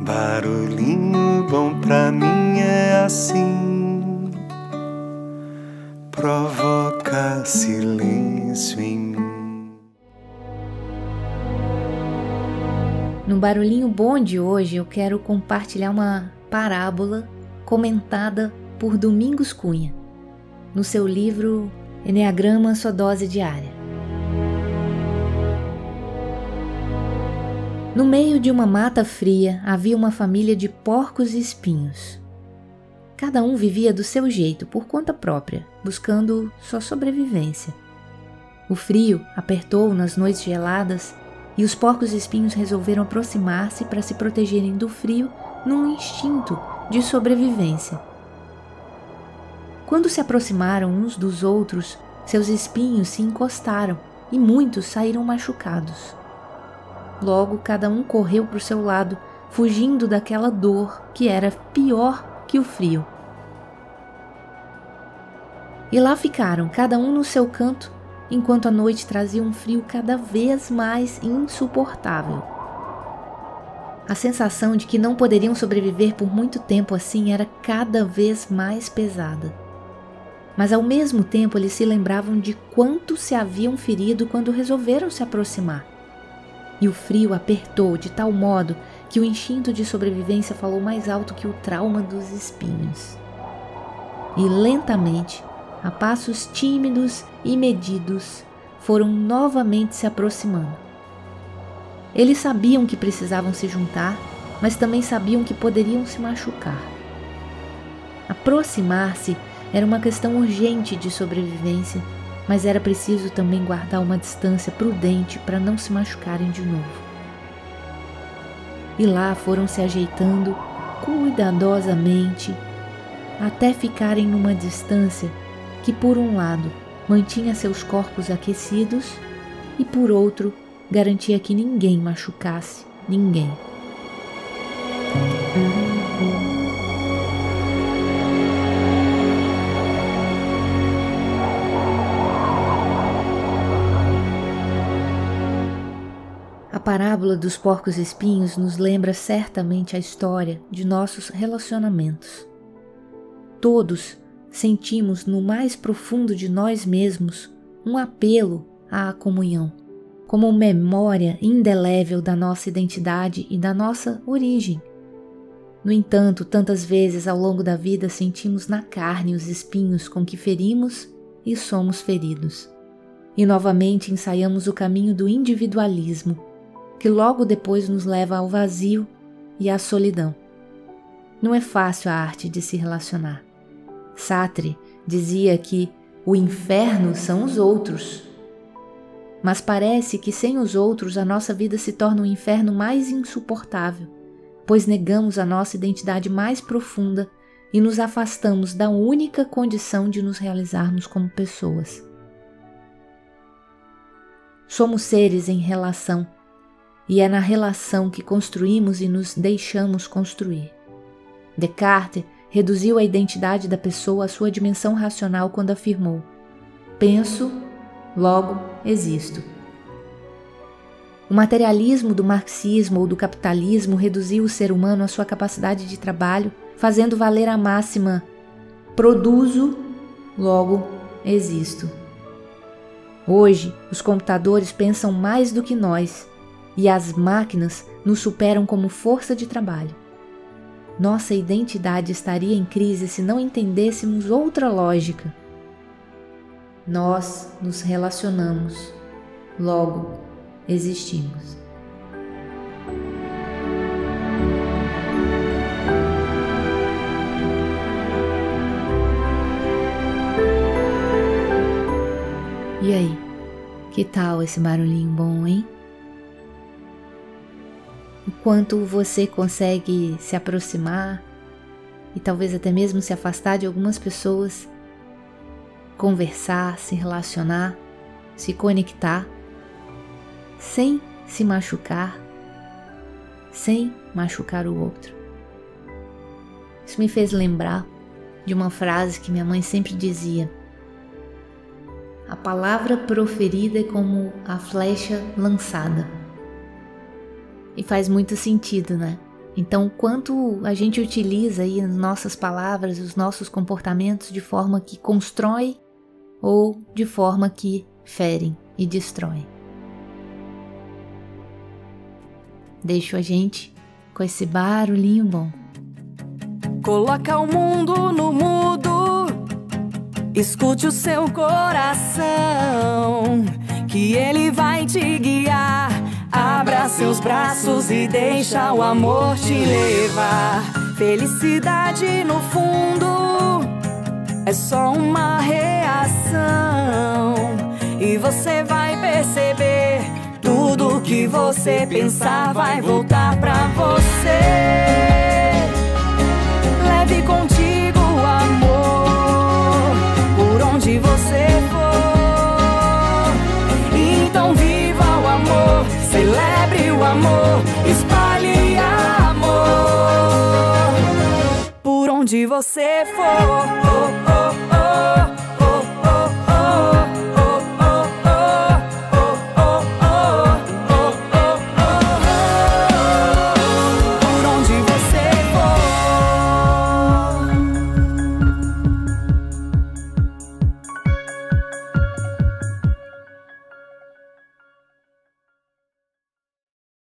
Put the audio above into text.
Barulhinho bom pra mim é assim, provoca silêncio em mim. No Barulhinho Bom de hoje eu quero compartilhar uma parábola comentada por Domingos Cunha, no seu livro Enneagrama Sua Dose Diária. No meio de uma mata fria havia uma família de porcos e espinhos. Cada um vivia do seu jeito, por conta própria, buscando sua sobrevivência. O frio apertou nas noites geladas e os porcos espinhos resolveram aproximar-se para se protegerem do frio num instinto de sobrevivência. Quando se aproximaram uns dos outros, seus espinhos se encostaram e muitos saíram machucados. Logo, cada um correu para o seu lado, fugindo daquela dor que era pior que o frio. E lá ficaram, cada um no seu canto, enquanto a noite trazia um frio cada vez mais insuportável. A sensação de que não poderiam sobreviver por muito tempo assim era cada vez mais pesada. Mas ao mesmo tempo eles se lembravam de quanto se haviam ferido quando resolveram se aproximar e o frio apertou de tal modo que o instinto de sobrevivência falou mais alto que o trauma dos espinhos. E lentamente, a passos tímidos e medidos, foram novamente se aproximando. Eles sabiam que precisavam se juntar, mas também sabiam que poderiam se machucar. Aproximar-se era uma questão urgente de sobrevivência mas era preciso também guardar uma distância prudente para não se machucarem de novo. E lá foram se ajeitando cuidadosamente até ficarem numa distância que, por um lado, mantinha seus corpos aquecidos e, por outro, garantia que ninguém machucasse ninguém. Parábola dos porcos espinhos nos lembra certamente a história de nossos relacionamentos. Todos sentimos no mais profundo de nós mesmos um apelo à comunhão, como memória indelével da nossa identidade e da nossa origem. No entanto, tantas vezes ao longo da vida sentimos na carne os espinhos com que ferimos e somos feridos. E novamente ensaiamos o caminho do individualismo que logo depois nos leva ao vazio e à solidão. Não é fácil a arte de se relacionar. Sartre dizia que o inferno são os outros. Mas parece que sem os outros a nossa vida se torna um inferno mais insuportável, pois negamos a nossa identidade mais profunda e nos afastamos da única condição de nos realizarmos como pessoas. Somos seres em relação e é na relação que construímos e nos deixamos construir. Descartes reduziu a identidade da pessoa à sua dimensão racional quando afirmou: penso, logo existo. O materialismo do marxismo ou do capitalismo reduziu o ser humano à sua capacidade de trabalho, fazendo valer a máxima: produzo, logo existo. Hoje, os computadores pensam mais do que nós e as máquinas nos superam como força de trabalho. Nossa identidade estaria em crise se não entendêssemos outra lógica. Nós nos relacionamos, logo existimos. E aí, que tal esse barulhinho bom, hein? Quanto você consegue se aproximar e talvez até mesmo se afastar de algumas pessoas, conversar, se relacionar, se conectar, sem se machucar, sem machucar o outro. Isso me fez lembrar de uma frase que minha mãe sempre dizia: A palavra proferida é como a flecha lançada. E faz muito sentido, né? Então, quanto a gente utiliza aí as nossas palavras, os nossos comportamentos de forma que constrói ou de forma que ferem e destrói. Deixo a gente com esse barulhinho bom. Coloca o mundo no mudo, escute o seu coração, que ele vai te guiar. Seus braços e deixa o amor te levar. Felicidade no fundo é só uma reação, e você vai perceber. Tudo que você pensar vai voltar pra você. Leve contigo o amor por onde você amor, espalhe amor. Por onde você for, oh, oh, oh.